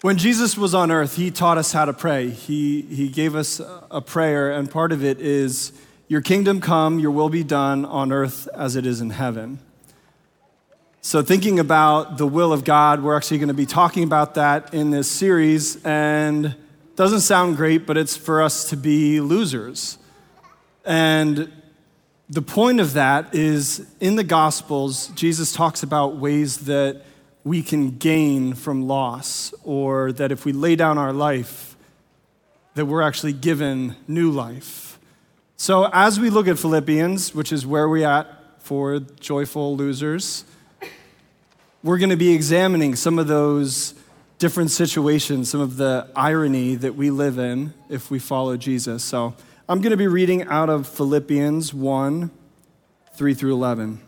When Jesus was on earth, he taught us how to pray. He, he gave us a prayer, and part of it is, Your kingdom come, your will be done on earth as it is in heaven. So, thinking about the will of God, we're actually going to be talking about that in this series, and doesn't sound great, but it's for us to be losers. And the point of that is in the Gospels, Jesus talks about ways that we can gain from loss, or that if we lay down our life, that we're actually given new life. So, as we look at Philippians, which is where we're at for joyful losers, we're going to be examining some of those different situations, some of the irony that we live in if we follow Jesus. So, I'm going to be reading out of Philippians 1 3 through 11.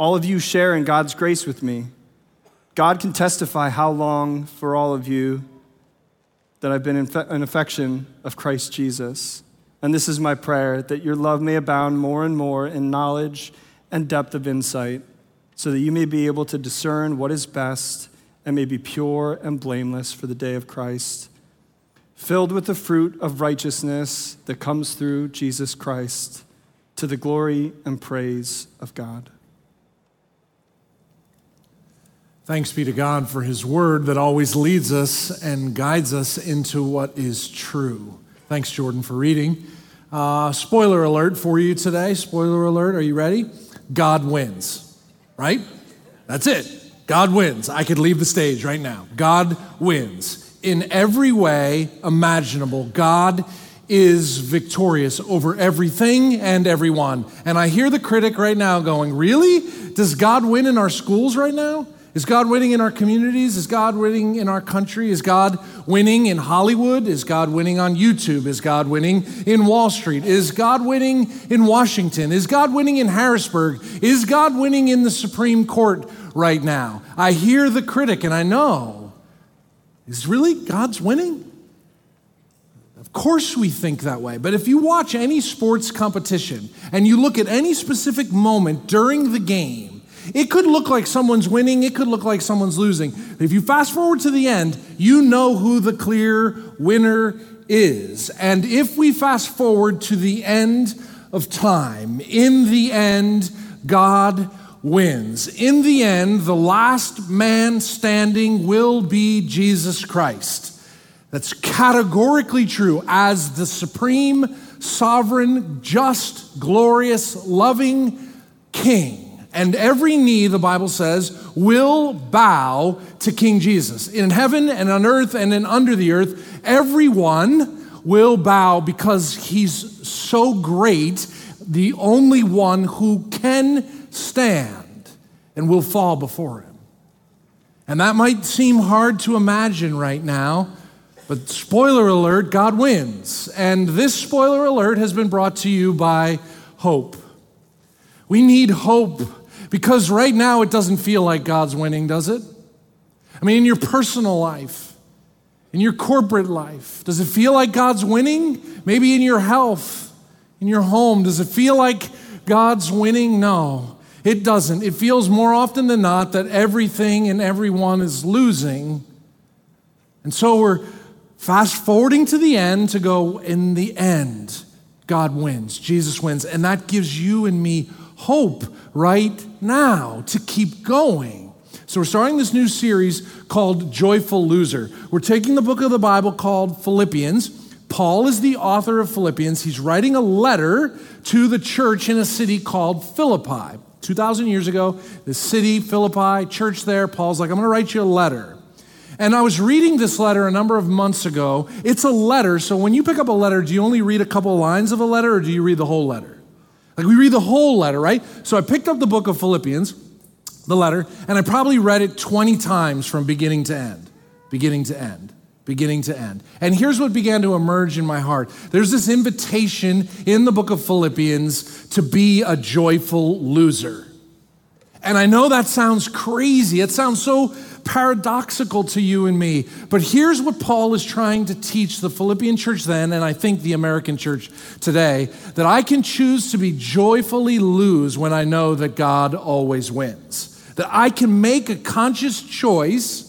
all of you share in God's grace with me. God can testify how long for all of you that I've been in an affection of Christ Jesus. And this is my prayer that your love may abound more and more in knowledge and depth of insight, so that you may be able to discern what is best and may be pure and blameless for the day of Christ, filled with the fruit of righteousness that comes through Jesus Christ, to the glory and praise of God. Thanks be to God for His word that always leads us and guides us into what is true. Thanks, Jordan, for reading. Uh, spoiler alert for you today. Spoiler alert. Are you ready? God wins, right? That's it. God wins. I could leave the stage right now. God wins. In every way imaginable, God is victorious over everything and everyone. And I hear the critic right now going, Really? Does God win in our schools right now? Is God winning in our communities? Is God winning in our country? Is God winning in Hollywood? Is God winning on YouTube? Is God winning in Wall Street? Is God winning in Washington? Is God winning in Harrisburg? Is God winning in the Supreme Court right now? I hear the critic and I know. Is really God's winning? Of course, we think that way. But if you watch any sports competition and you look at any specific moment during the game, it could look like someone's winning, it could look like someone's losing. If you fast forward to the end, you know who the clear winner is. And if we fast forward to the end of time, in the end, God wins. In the end, the last man standing will be Jesus Christ. That's categorically true as the supreme, sovereign, just, glorious, loving king and every knee, the Bible says, will bow to King Jesus. In heaven and on earth and in under the earth, everyone will bow because he's so great, the only one who can stand and will fall before him. And that might seem hard to imagine right now, but spoiler alert, God wins. And this spoiler alert has been brought to you by hope. We need hope because right now it doesn't feel like God's winning, does it? I mean, in your personal life, in your corporate life, does it feel like God's winning? Maybe in your health, in your home, does it feel like God's winning? No, it doesn't. It feels more often than not that everything and everyone is losing. And so we're fast forwarding to the end to go, in the end, God wins, Jesus wins. And that gives you and me hope right now to keep going. So, we're starting this new series called Joyful Loser. We're taking the book of the Bible called Philippians. Paul is the author of Philippians. He's writing a letter to the church in a city called Philippi. 2,000 years ago, the city, Philippi, church there, Paul's like, I'm going to write you a letter. And I was reading this letter a number of months ago. It's a letter, so when you pick up a letter, do you only read a couple lines of a letter or do you read the whole letter? Like we read the whole letter, right? So I picked up the book of Philippians, the letter, and I probably read it 20 times from beginning to end. Beginning to end beginning to end. And here's what began to emerge in my heart there's this invitation in the book of Philippians to be a joyful loser. And I know that sounds crazy. It sounds so paradoxical to you and me. But here's what Paul is trying to teach the Philippian church then, and I think the American church today that I can choose to be joyfully lose when I know that God always wins. That I can make a conscious choice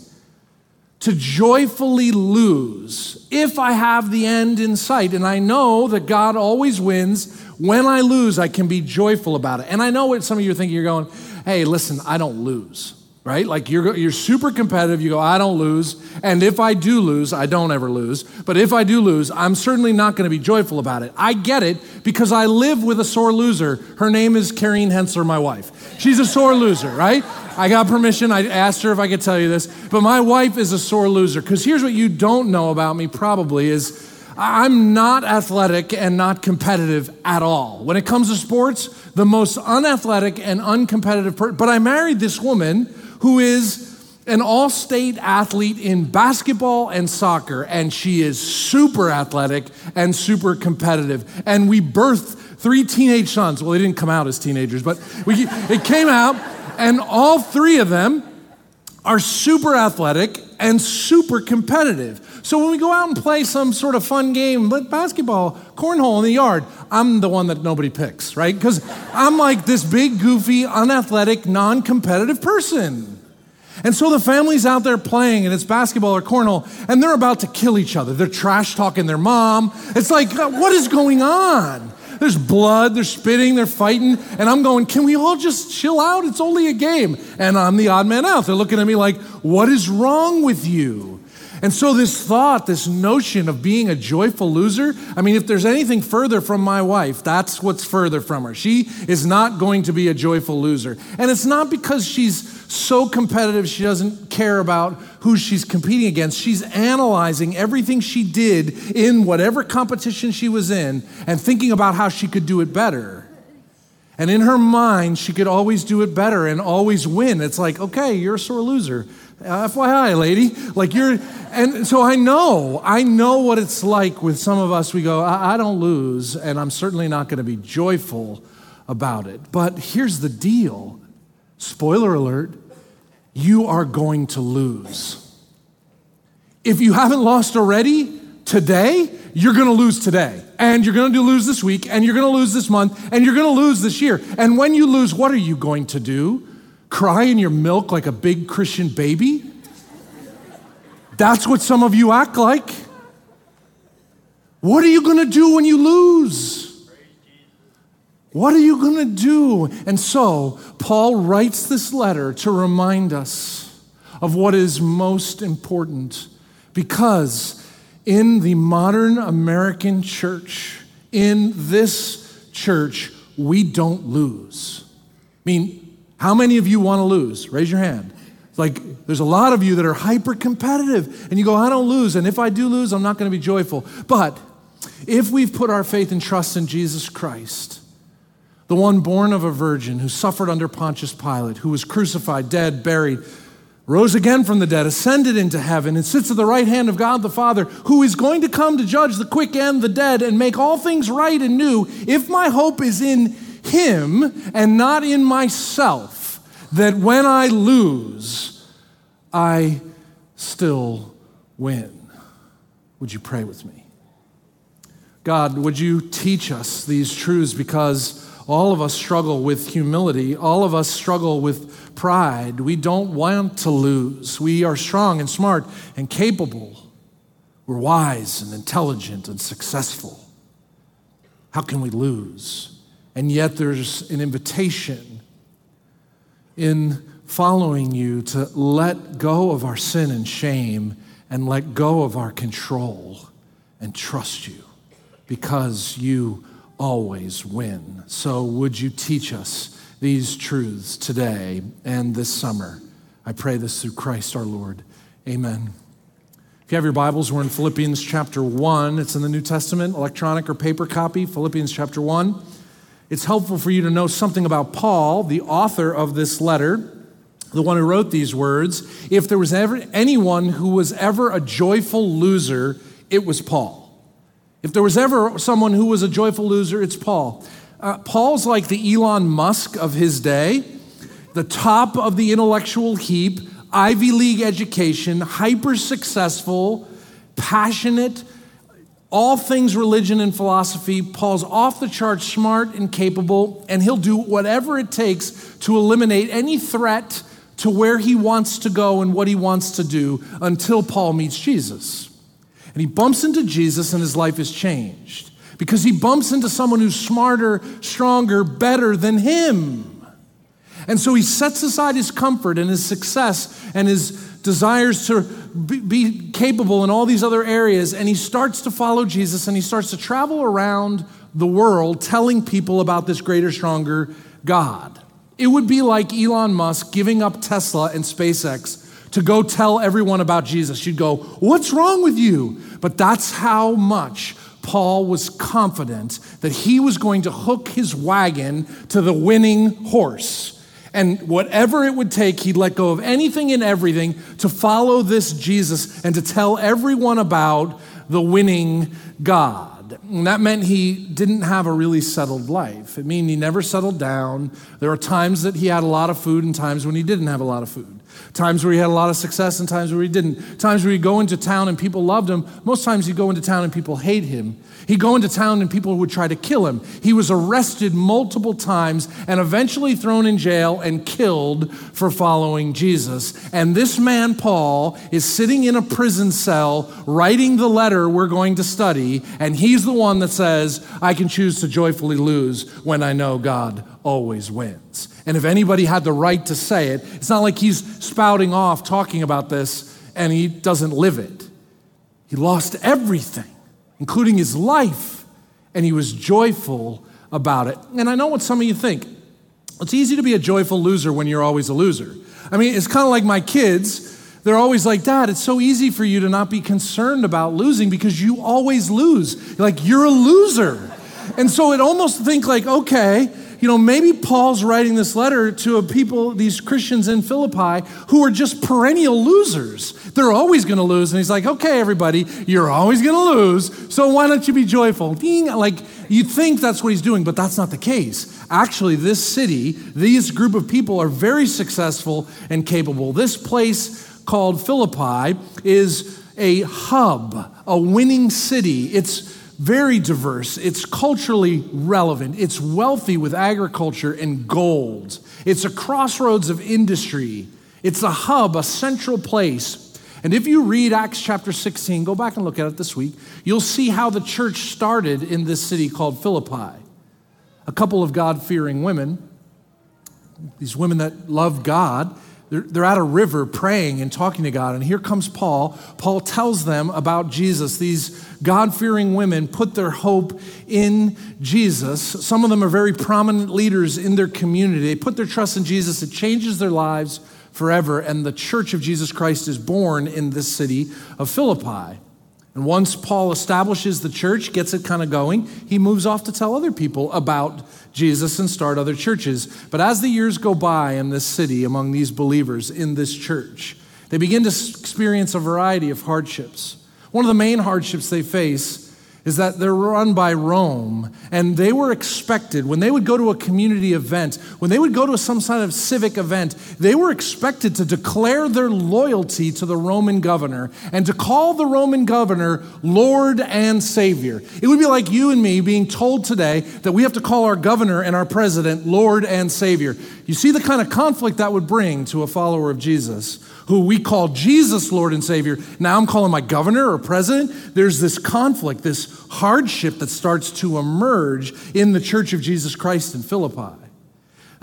to joyfully lose if I have the end in sight. And I know that God always wins. When I lose, I can be joyful about it. And I know what some of you are thinking. You're going, hey, listen, I don't lose, right? Like you're, you're super competitive. You go, I don't lose. And if I do lose, I don't ever lose. But if I do lose, I'm certainly not going to be joyful about it. I get it because I live with a sore loser. Her name is Karine Henseler, my wife. She's a sore loser, right? I got permission. I asked her if I could tell you this. But my wife is a sore loser. Because here's what you don't know about me probably is I'm not athletic and not competitive at all. When it comes to sports, the most unathletic and uncompetitive person. But I married this woman who is an all state athlete in basketball and soccer, and she is super athletic and super competitive. And we birthed three teenage sons. Well, they didn't come out as teenagers, but we, it came out and all three of them are super athletic and super competitive. So when we go out and play some sort of fun game, like basketball, cornhole in the yard, I'm the one that nobody picks, right? Because I'm like this big, goofy, unathletic, non competitive person. And so the family's out there playing, and it's basketball or cornhole, and they're about to kill each other. They're trash talking their mom. It's like, uh, what is going on? There's blood, they're spitting, they're fighting. And I'm going, can we all just chill out? It's only a game. And I'm the odd man out. They're looking at me like, what is wrong with you? And so, this thought, this notion of being a joyful loser, I mean, if there's anything further from my wife, that's what's further from her. She is not going to be a joyful loser. And it's not because she's so competitive she doesn't care about who she's competing against. She's analyzing everything she did in whatever competition she was in and thinking about how she could do it better. And in her mind, she could always do it better and always win. It's like, okay, you're a sore loser. FYI, lady. Like you're, and so I know, I know what it's like with some of us. We go, I, I don't lose, and I'm certainly not going to be joyful about it. But here's the deal spoiler alert you are going to lose. If you haven't lost already today, you're going to lose today. And you're going to lose this week, and you're going to lose this month, and you're going to lose this year. And when you lose, what are you going to do? Cry in your milk like a big Christian baby? That's what some of you act like. What are you going to do when you lose? What are you going to do? And so, Paul writes this letter to remind us of what is most important because in the modern American church, in this church, we don't lose. I mean, how many of you want to lose? Raise your hand. It's like, there's a lot of you that are hyper competitive, and you go, I don't lose, and if I do lose, I'm not going to be joyful. But if we've put our faith and trust in Jesus Christ, the one born of a virgin who suffered under Pontius Pilate, who was crucified, dead, buried, rose again from the dead, ascended into heaven, and sits at the right hand of God the Father, who is going to come to judge the quick and the dead and make all things right and new, if my hope is in him and not in myself, that when I lose, I still win. Would you pray with me? God, would you teach us these truths because all of us struggle with humility. All of us struggle with pride. We don't want to lose. We are strong and smart and capable. We're wise and intelligent and successful. How can we lose? And yet there's an invitation in following you to let go of our sin and shame and let go of our control and trust you because you always win. So, would you teach us these truths today and this summer? I pray this through Christ our Lord. Amen. If you have your Bibles, we're in Philippians chapter 1. It's in the New Testament, electronic or paper copy, Philippians chapter 1. It's helpful for you to know something about Paul, the author of this letter. the one who wrote these words, if there was ever anyone who was ever a joyful loser, it was Paul. If there was ever someone who was a joyful loser, it's Paul. Uh, Paul's like the Elon Musk of his day, the top of the intellectual heap, Ivy League education, hyper successful, passionate, all things religion and philosophy. Paul's off the chart, smart and capable, and he'll do whatever it takes to eliminate any threat to where he wants to go and what he wants to do until Paul meets Jesus. And he bumps into Jesus, and his life is changed because he bumps into someone who's smarter, stronger, better than him. And so he sets aside his comfort and his success and his desires to be, capable in all these other areas, and he starts to follow Jesus and he starts to travel around the world telling people about this greater, stronger God. It would be like Elon Musk giving up Tesla and SpaceX to go tell everyone about Jesus. You'd go, What's wrong with you? But that's how much Paul was confident that he was going to hook his wagon to the winning horse. And whatever it would take, he'd let go of anything and everything to follow this Jesus and to tell everyone about the winning God. And that meant he didn't have a really settled life. It meant he never settled down. There were times that he had a lot of food and times when he didn't have a lot of food. Times where he had a lot of success and times where he didn't. Times where he'd go into town and people loved him. Most times he'd go into town and people hate him. He'd go into town and people would try to kill him. He was arrested multiple times and eventually thrown in jail and killed for following Jesus. And this man, Paul, is sitting in a prison cell writing the letter we're going to study. And he's the one that says, I can choose to joyfully lose when I know God always wins. And if anybody had the right to say it, it's not like he's spouting off talking about this and he doesn't live it. He lost everything, including his life, and he was joyful about it. And I know what some of you think. It's easy to be a joyful loser when you're always a loser. I mean, it's kind of like my kids. They're always like, Dad, it's so easy for you to not be concerned about losing because you always lose. Like, you're a loser. And so it almost think like, okay, you know, maybe Paul's writing this letter to a people, these Christians in Philippi, who are just perennial losers. They're always going to lose. And he's like, okay, everybody, you're always going to lose. So why don't you be joyful? Ding. Like, you think that's what he's doing, but that's not the case. Actually, this city, these group of people are very successful and capable. This place called Philippi is a hub, a winning city. It's very diverse. It's culturally relevant. It's wealthy with agriculture and gold. It's a crossroads of industry. It's a hub, a central place. And if you read Acts chapter 16, go back and look at it this week, you'll see how the church started in this city called Philippi. A couple of God fearing women, these women that love God, they're, they're at a river praying and talking to God. And here comes Paul. Paul tells them about Jesus. These God fearing women put their hope in Jesus. Some of them are very prominent leaders in their community. They put their trust in Jesus, it changes their lives forever. And the church of Jesus Christ is born in this city of Philippi. And once Paul establishes the church, gets it kind of going, he moves off to tell other people about Jesus and start other churches. But as the years go by in this city, among these believers in this church, they begin to experience a variety of hardships. One of the main hardships they face is that they're run by Rome, and they were expected, when they would go to a community event, when they would go to some kind of civic event, they were expected to declare their loyalty to the Roman governor and to call the Roman governor Lord and Savior. It would be like you and me being told today that we have to call our governor and our president Lord and Savior. You see the kind of conflict that would bring to a follower of Jesus who we call Jesus Lord and Savior. Now I'm calling my governor or president. There's this conflict, this hardship that starts to emerge in the church of Jesus Christ in Philippi.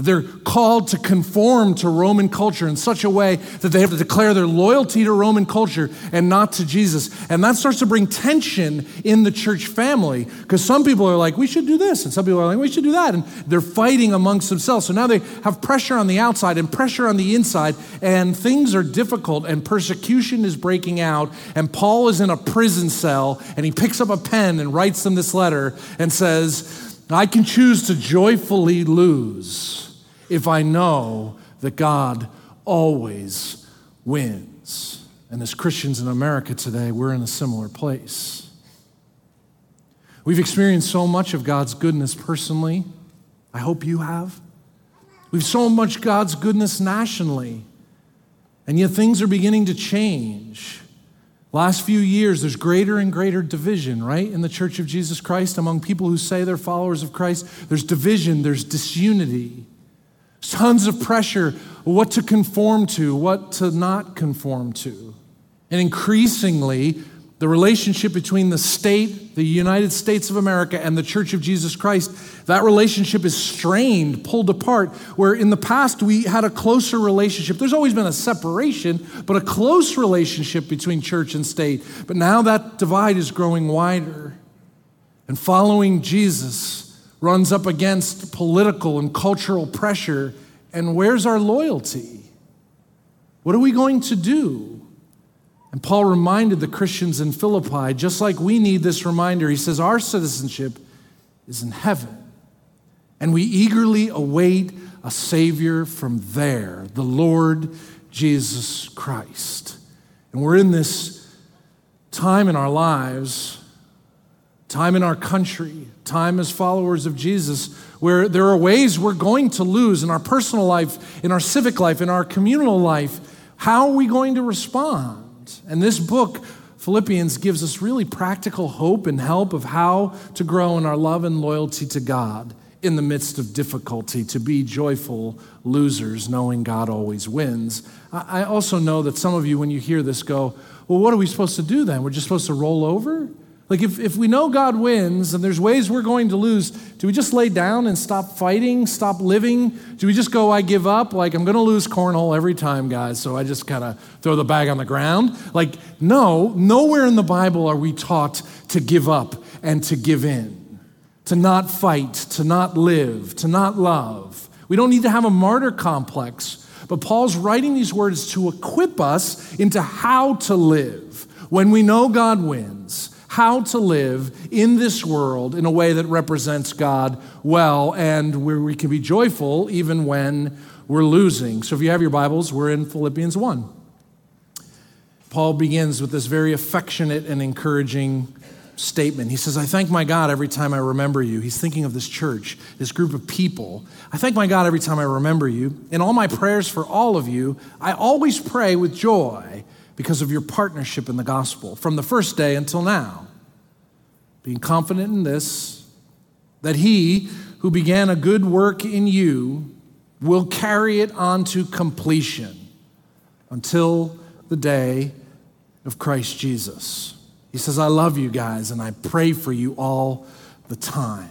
They're called to conform to Roman culture in such a way that they have to declare their loyalty to Roman culture and not to Jesus. And that starts to bring tension in the church family because some people are like, we should do this, and some people are like, we should do that. And they're fighting amongst themselves. So now they have pressure on the outside and pressure on the inside, and things are difficult, and persecution is breaking out. And Paul is in a prison cell, and he picks up a pen and writes them this letter and says, I can choose to joyfully lose if I know that God always wins. And as Christians in America today, we're in a similar place. We've experienced so much of God's goodness personally. I hope you have. We've so much God's goodness nationally. And yet things are beginning to change. Last few years, there's greater and greater division, right, in the Church of Jesus Christ among people who say they're followers of Christ. There's division, there's disunity, tons of pressure what to conform to, what to not conform to. And increasingly, the relationship between the state, the United States of America, and the Church of Jesus Christ, that relationship is strained, pulled apart, where in the past we had a closer relationship. There's always been a separation, but a close relationship between church and state. But now that divide is growing wider. And following Jesus runs up against political and cultural pressure. And where's our loyalty? What are we going to do? And Paul reminded the Christians in Philippi, just like we need this reminder, he says, Our citizenship is in heaven. And we eagerly await a Savior from there, the Lord Jesus Christ. And we're in this time in our lives, time in our country, time as followers of Jesus, where there are ways we're going to lose in our personal life, in our civic life, in our communal life. How are we going to respond? And this book, Philippians, gives us really practical hope and help of how to grow in our love and loyalty to God in the midst of difficulty, to be joyful losers, knowing God always wins. I also know that some of you, when you hear this, go, Well, what are we supposed to do then? We're just supposed to roll over? Like, if, if we know God wins and there's ways we're going to lose, do we just lay down and stop fighting, stop living? Do we just go, I give up? Like, I'm going to lose cornhole every time, guys, so I just kind of throw the bag on the ground? Like, no, nowhere in the Bible are we taught to give up and to give in, to not fight, to not live, to not love. We don't need to have a martyr complex, but Paul's writing these words to equip us into how to live when we know God wins how to live in this world in a way that represents God well and where we can be joyful even when we're losing. So if you have your Bibles, we're in Philippians 1. Paul begins with this very affectionate and encouraging statement. He says, I thank my God every time I remember you. He's thinking of this church, this group of people. I thank my God every time I remember you. In all my prayers for all of you, I always pray with joy because of your partnership in the gospel from the first day until now being confident in this, that he who began a good work in you will carry it on to completion until the day of Christ Jesus. He says, I love you guys and I pray for you all the time.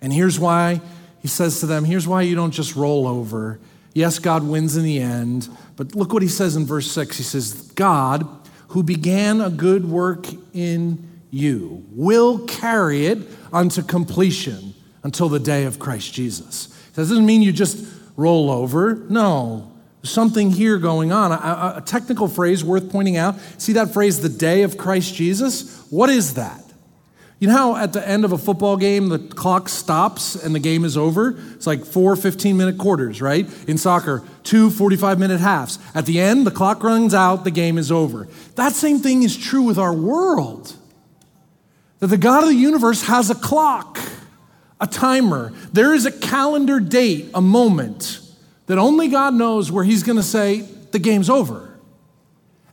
And here's why he says to them, here's why you don't just roll over. Yes, God wins in the end, but look what he says in verse 6. He says, God, who began a good work in you will carry it unto completion until the day of Christ Jesus. That doesn't mean you just roll over. No, something here going on. A, a, technical phrase worth pointing out. See that phrase, the day of Christ Jesus? What is that? You know how at the end of a football game, the clock stops and the game is over? It's like four 15 minute quarters, right? In soccer, two 45 minute halves. At the end, the clock runs out, the game is over. That same thing is true with our world that the God of the universe has a clock, a timer. There is a calendar date, a moment that only God knows where He's going to say, the game's over.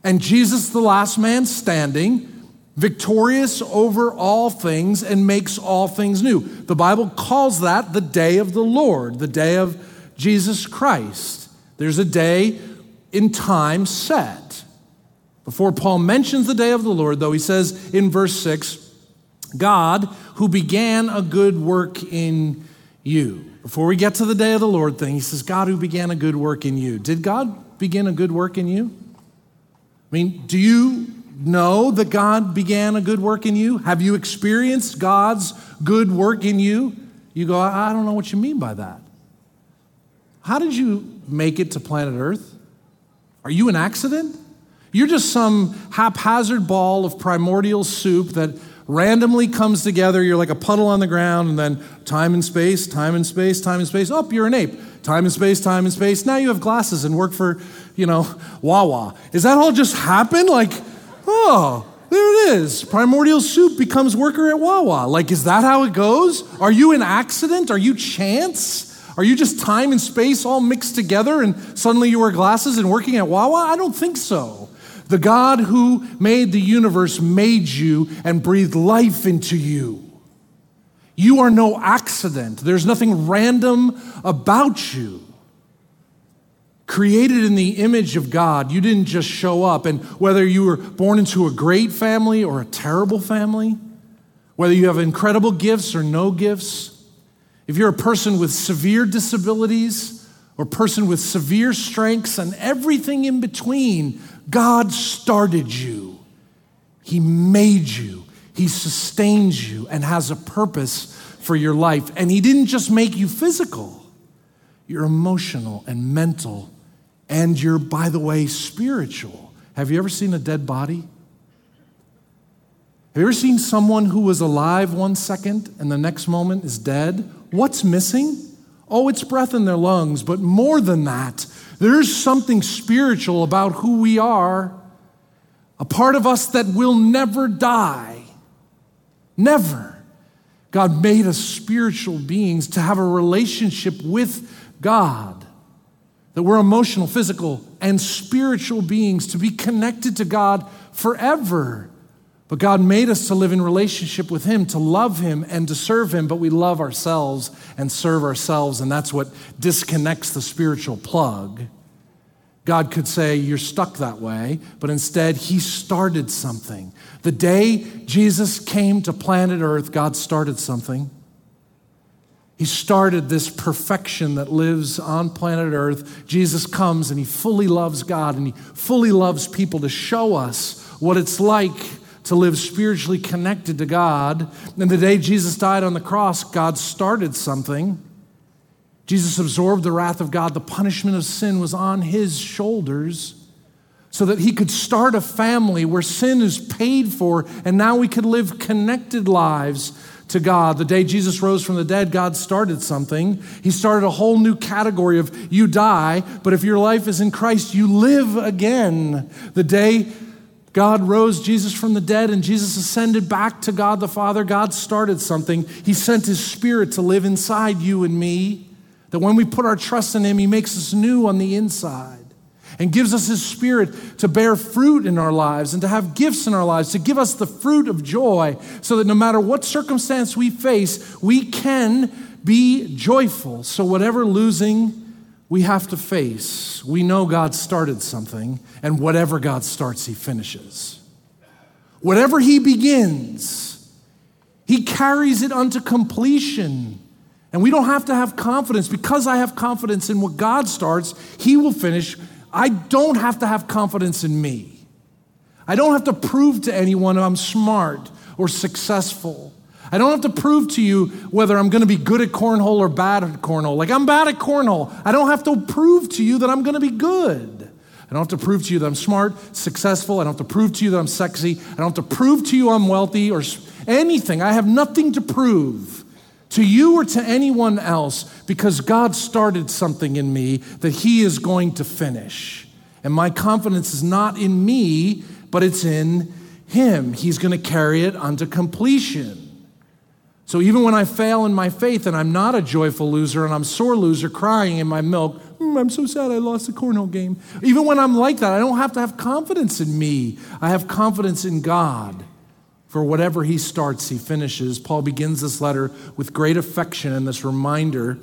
And Jesus, the last man standing, victorious over all things and makes all things new. The Bible calls that the day of the Lord, the day of Jesus Christ. There's a day in time set. Before Paul mentions the day of the Lord, though, he says in verse 6 God who began a good work in you. Before we get to the day of the Lord thing, he says, God who began a good work in you. Did God begin a good work in you? I mean, do you know that God began a good work in you? Have you experienced God's good work in you? You go, I don't know what you mean by that. How did you make it to planet Earth? Are you an accident? You're just some haphazard ball of primordial soup that randomly comes together. You're like a puddle on the ground, and then time and space, time and space, time and space. Oh, you're an ape. time and space, time and space. Now you have glasses and work for, you know, Wawa. Is that all just happen? Like, oh, there it is. Primordial soup becomes worker at Wawa. Like, is that how it goes? Are you an accident? Are you chance? Are you just time and space all mixed together and suddenly you wear glasses and working at Wawa? I don't think so. The God who made the universe made you and breathed life into you. You are no accident. There's nothing random about you created in the image of God. You didn't just show up. And whether you were born into a great family or a terrible family, whether you have incredible gifts or no gifts, if you're a person with severe disabilities or a person with severe strengths and everything in between, God started you. He made you. He sustains you and has a purpose for your life. And He didn't just make you physical, you're emotional and mental and you're, by the way, spiritual. Have you ever seen a dead body? Have you ever seen someone who was alive one second and the next moment is dead? What's missing? Oh, it's breath in their lungs, but more than that, there's something spiritual about who we are, a part of us that will never die. Never. God made us spiritual beings to have a relationship with God that we're emotional, physical, and spiritual beings to be connected to God forever. But God made us to live in relationship with Him, to love Him and to serve Him, but we love ourselves and serve ourselves, and that's what disconnects the spiritual plug. God could say, You're stuck that way, but instead, He started something. The day Jesus came to planet Earth, God started something. He started this perfection that lives on planet Earth. Jesus comes and he fully loves God and he fully loves people to show us what it's like to live spiritually connected to God. And the day Jesus died on the cross, God started something. Jesus absorbed the wrath of God. The punishment of sin was on his shoulders so that he could start a family where sin is paid for and now we could live connected lives to God. The day Jesus rose from the dead, God started something. He started a whole new category of you die, but if your life is in Christ, you live again. The day God rose Jesus from the dead and Jesus ascended back to God the Father, God started something. He sent His Spirit to live inside you and me. That when we put our trust in Him, He makes us new on the inside and gives us His Spirit to bear fruit in our lives and to have gifts in our lives, to give us the fruit of joy, so that no matter what circumstance we face, we can be joyful. So, whatever losing we have to face, we know God started something, and whatever God starts, He finishes. Whatever He begins, He carries it unto completion. And we don't have to have confidence. Because I have confidence in what God starts, He will finish I don't have to have confidence in me. I don't have to prove to anyone I'm smart or successful. I don't have to prove to you whether I'm going to be good at cornhole or bad at cornhole. Like, I'm bad at cornhole. I don't have to prove to you that I'm going to be good. I don't have to prove to you that I'm smart, successful. I don't have to prove to you that I'm sexy. I don't have to prove to you I'm wealthy or anything. I have nothing to prove to you or to anyone else because God started something in me that He is going to finish. And my confidence is not in me, but it's in Him. He's going to carry it unto completion. So even when I fail in my faith and I'm not a joyful loser and I'm sore loser crying in my milk, mm, I'm so sad I lost the cornhole game. Even when I'm like that, I don't have to have confidence in me. I have confidence in God. For whatever he starts, he finishes. Paul begins this letter with great affection and this reminder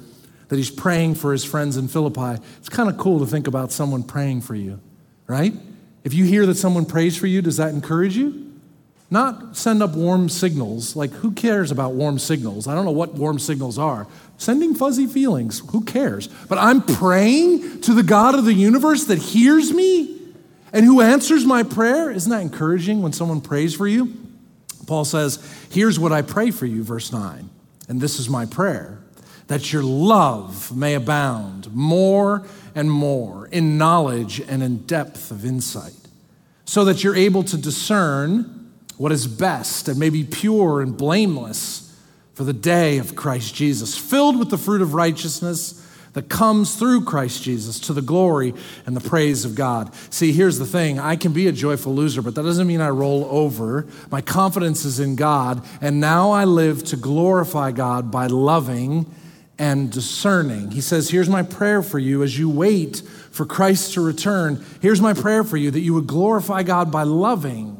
that he's praying for his friends in Philippi. It's kind of cool to think about someone praying for you, right? If you hear that someone prays for you, does that encourage you? Not send up warm signals. Like, who cares about warm signals? I don't know what warm signals are. Sending fuzzy feelings, who cares? But I'm praying to the God of the universe that hears me and who answers my prayer. Isn't that encouraging when someone prays for you? Paul says, Here's what I pray for you, verse 9. And this is my prayer that your love may abound more and more in knowledge and in depth of insight, so that you're able to discern what is best and may be pure and blameless for the day of Christ Jesus, filled with the fruit of righteousness that comes through Christ Jesus to the glory and the praise of God. See, here's the thing I can be a joyful loser, but that doesn't mean I roll over. My confidence is in God, and now I live to glorify God by loving and discerning. He says, Here's my prayer for you as you wait for Christ to return. Here's my prayer for you that you would glorify God by loving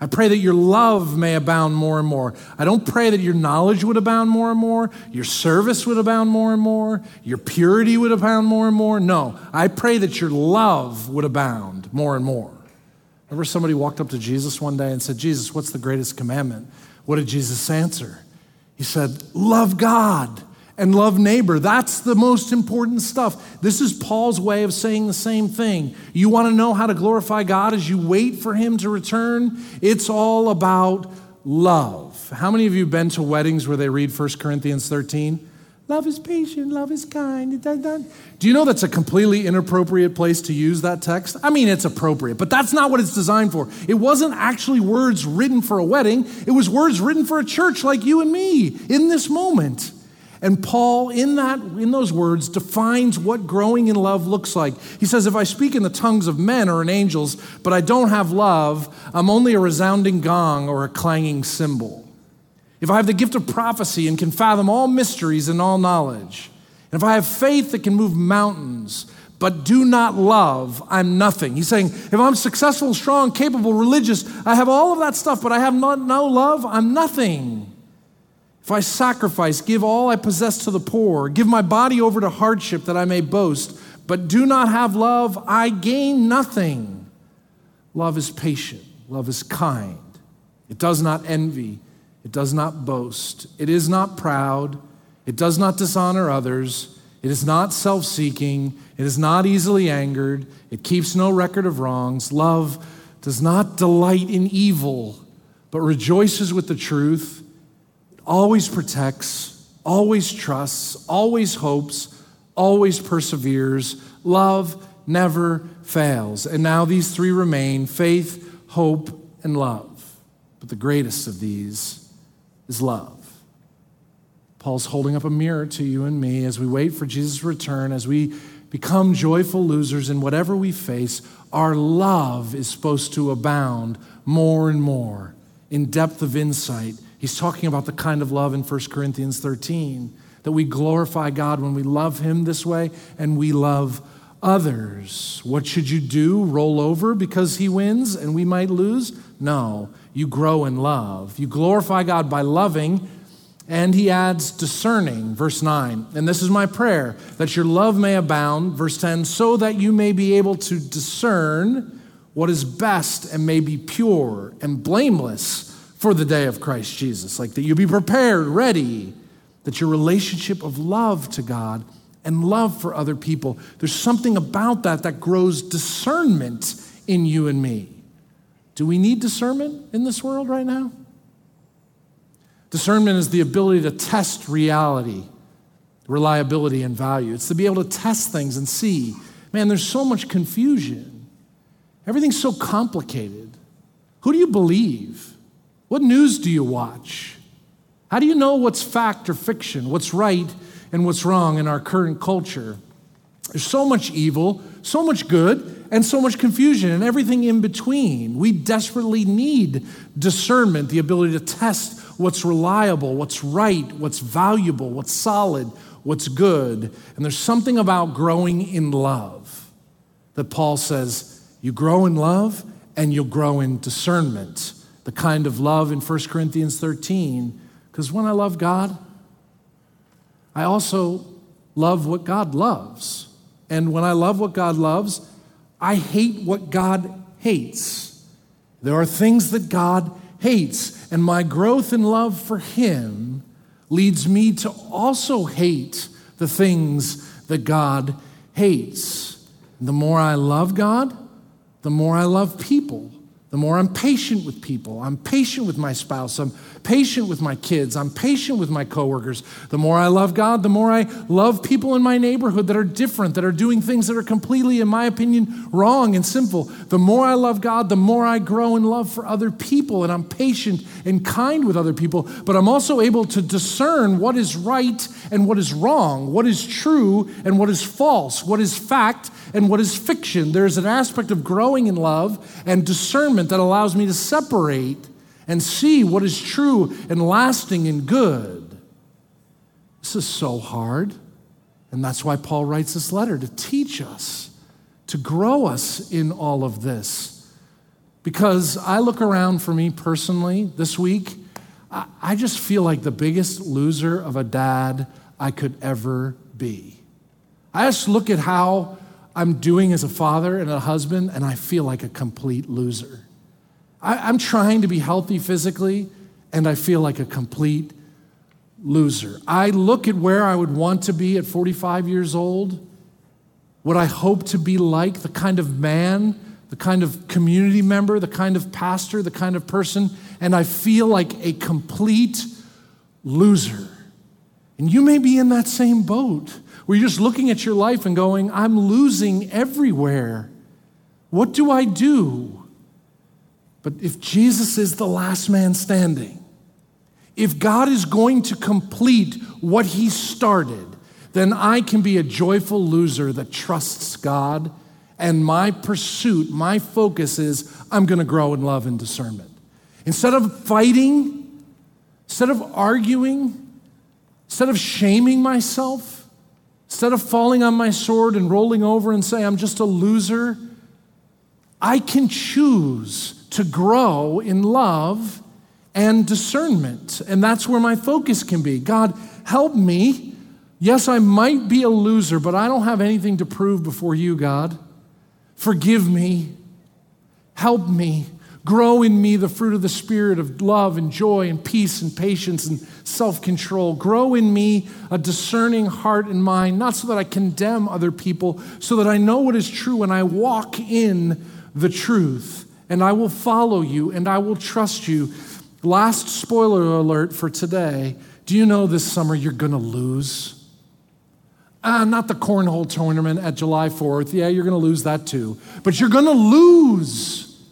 I pray that your love may abound more and more. I don't pray that your knowledge would abound more and more, your service would abound more and more, your purity would abound more and more. No, I pray that your love would abound more and more. Remember, somebody walked up to Jesus one day and said, Jesus, what's the greatest commandment? What did Jesus answer? He said, Love God and love neighbor. That's the most important stuff. This is Paul's way of saying the same thing. You want to know how to glorify God as you wait for him to return? It's all about love. How many of you have been to weddings where they read 1 Corinthians 13? Love is patient, love is kind. Do you know that's a completely inappropriate place to use that text? I mean, it's appropriate, but that's not what it's designed for. It wasn't actually words written for a wedding, it was words written for a church like you and me in this moment. And Paul, in, that, in those words, defines what growing in love looks like. He says, If I speak in the tongues of men or in angels, but I don't have love, I'm only a resounding gong or a clanging cymbal. If I have the gift of prophecy and can fathom all mysteries and all knowledge, and if I have faith that can move mountains, but do not love, I'm nothing. He's saying, if I'm successful, strong, capable, religious, I have all of that stuff, but I have not, no love, I'm nothing. If I sacrifice, give all I possess to the poor, give my body over to hardship that I may boast, but do not have love, I gain nothing. Love is patient, love is kind. It does not envy, it does not boast, it is not proud, it does not dishonor others, it is not self seeking, it is not easily angered, it keeps no record of wrongs. Love does not delight in evil, but rejoices with the truth always protects, always trusts, always hopes, always perseveres. Love never fails. And now these three remain faith, hope, and love. But the greatest of these is love. Paul's holding up a mirror to you and me as we wait for Jesus' return, as we become joyful losers in whatever we face. Our love is supposed to abound more and more in depth of insight He's talking about the kind of love in 1 Corinthians 13 that we glorify God when we love Him this way and we love others. What should you do? Roll over because He wins and we might lose? No, you grow in love. You glorify God by loving. And he adds discerning, verse 9. And this is my prayer that your love may abound, verse 10, so that you may be able to discern what is best and may be pure and blameless for the day of Christ Jesus. Like that you be prepared, ready, that your relationship of love to God and love for other people, there's something about that that grows discernment in you and me. Do we need discernment in this world right now? Discernment is the ability to test reality, reliability, and value. It's to be able to test things and see, man, there's so much confusion. Everything's so complicated. Who do you believe? What news do you watch? How do you know what's fact or fiction, what's right and what's wrong in our current culture? There's so much evil, so much good, and so much confusion, and everything in between. We desperately need discernment, the ability to test what's reliable, what's right, what's valuable, what's solid, what's good. And there's something about growing in love that Paul says you grow in love and you'll grow in discernment the kind of love in 1 Corinthians 13. Because when I love God, I also love what God loves. And when I love what God loves, I hate what God hates. There are things that God hates, and my growth in love for Him leads me to also hate the things that God hates. The more I love God, the more I love people the more I'm patient with people. I'm patient with my spouse. I'm patient with my kids. I'm patient with my coworkers. The more I love God, the more I love people in my neighborhood that are different, that are doing things that are completely, in my opinion, wrong and sinful. The more I love God, the more I grow in love for other people, and I'm patient and kind with other people. But I'm also able to discern what is right and what is wrong, what is true and what is false, what is fact and what is fiction. There's an aspect of growing in love and discernment that allows me to separate and see what is true and lasting and good. This is so hard. And that's why Paul writes this letter to teach us, to grow us in all of this. Because I look around for me personally this week, I just feel like the biggest loser of a dad I could ever be. I just look at how I'm doing as a father and a husband, and I feel like a complete loser. I, am trying to be healthy physically, and I feel like a complete loser. I look at where I would want to be at 45 years old, what I hope to be like, the kind of man, the kind of community member, the kind of pastor, the kind of person, and I feel like a complete loser. And you may be in that same boat where you're just looking at your life and going, I'm losing everywhere. What do I do? But if Jesus is the last man standing, if God is going to complete what he started, then I can be a joyful loser that trusts God. And my pursuit, my focus is I'm going to grow in love and discernment. Instead of fighting, instead of arguing, instead of shaming myself, Instead of falling on my sword and rolling over and say, I'm just a loser, I can choose to grow in love and discernment. And that's where my focus can be. God, help me. Yes, I might be a loser, but I don't have anything to prove before you, God. Forgive me. Help me. Grow in me the fruit of the Spirit of love and joy and peace and patience and self control. Grow in me a discerning heart and mind, not so that I condemn other people, so that I know what is true and I walk in the truth. And I will follow you and I will trust you. Last spoiler alert for today do you know this summer you're going to lose? Uh, not the cornhole tournament at July 4th. Yeah, you're going to lose that too. But you're going to lose.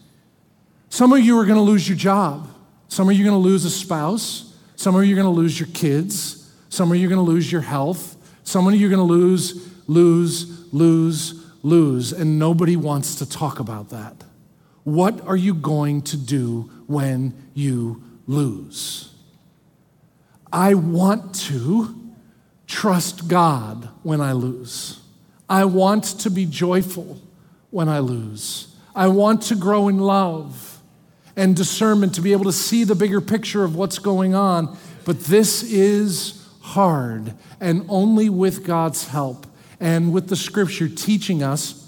Some of you are going to lose your job. Some of you are going to lose a spouse. Some of you are going to lose your kids. Some of you are going to lose your health. Some of you are going to lose, lose, lose, lose. And nobody wants to talk about that. What are you going to do when you lose? I want to trust God when I lose. I want to be joyful when I lose. I want to grow in love and discernment to be able to see the bigger picture of what's going on. But this is hard, and only with God's help and with the scripture teaching us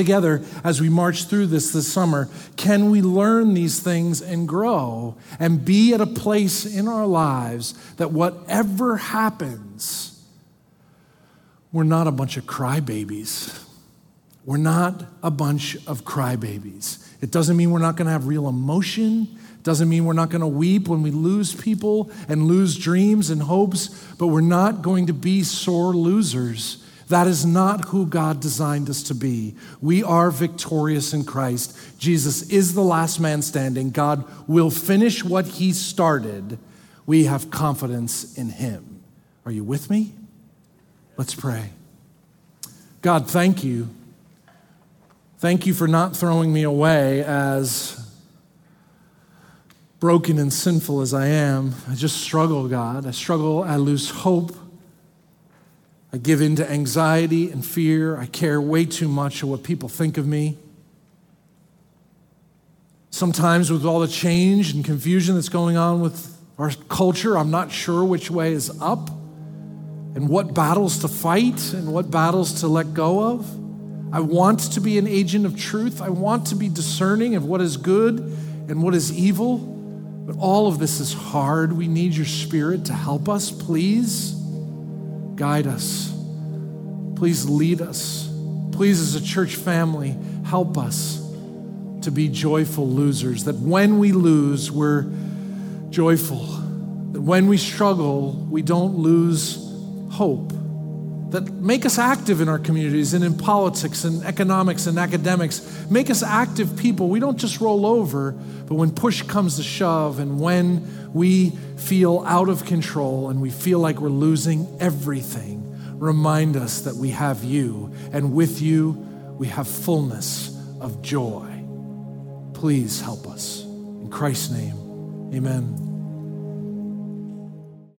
together as we march through this this summer can we learn these things and grow and be at a place in our lives that whatever happens, we're not a bunch of crybabies. We're not a bunch of crybabies. It doesn't mean we're not going to have real emotion. Doesn't mean we're not going to weep when we lose people and lose dreams and hopes, but we're not going to be sore losers. That is not who God designed us to be. We are victorious in Christ. Jesus is the last man standing. God will finish what he started. We have confidence in him. Are you with me? Let's pray. God, thank you Thank you for not throwing me away as broken and sinful as I am. I just struggle, God. I struggle, I lose hope. I give in to anxiety and fear. I care way too much of what people think of me. Sometimes, with all the change and confusion that's going on with our culture, I'm not sure which way is up and what battles to fight and what battles to let go of. I want to be an agent of truth. I want to be discerning of what is good and what is evil. But all of this is hard. We need your spirit to help us. Please guide us. Please lead us. Please, as a church family, help us. to be joyful losers, that when we lose, we're joyful, that when we struggle, we don't lose hope. That make us active in our communities and in politics and economics and academics. Make us active people. We don't just roll over, but when push comes to shove and when we feel out of control and we feel like we're losing everything, remind us that we have you, and with you, we have fullness of joy. Please help us. In Christ's name, amen.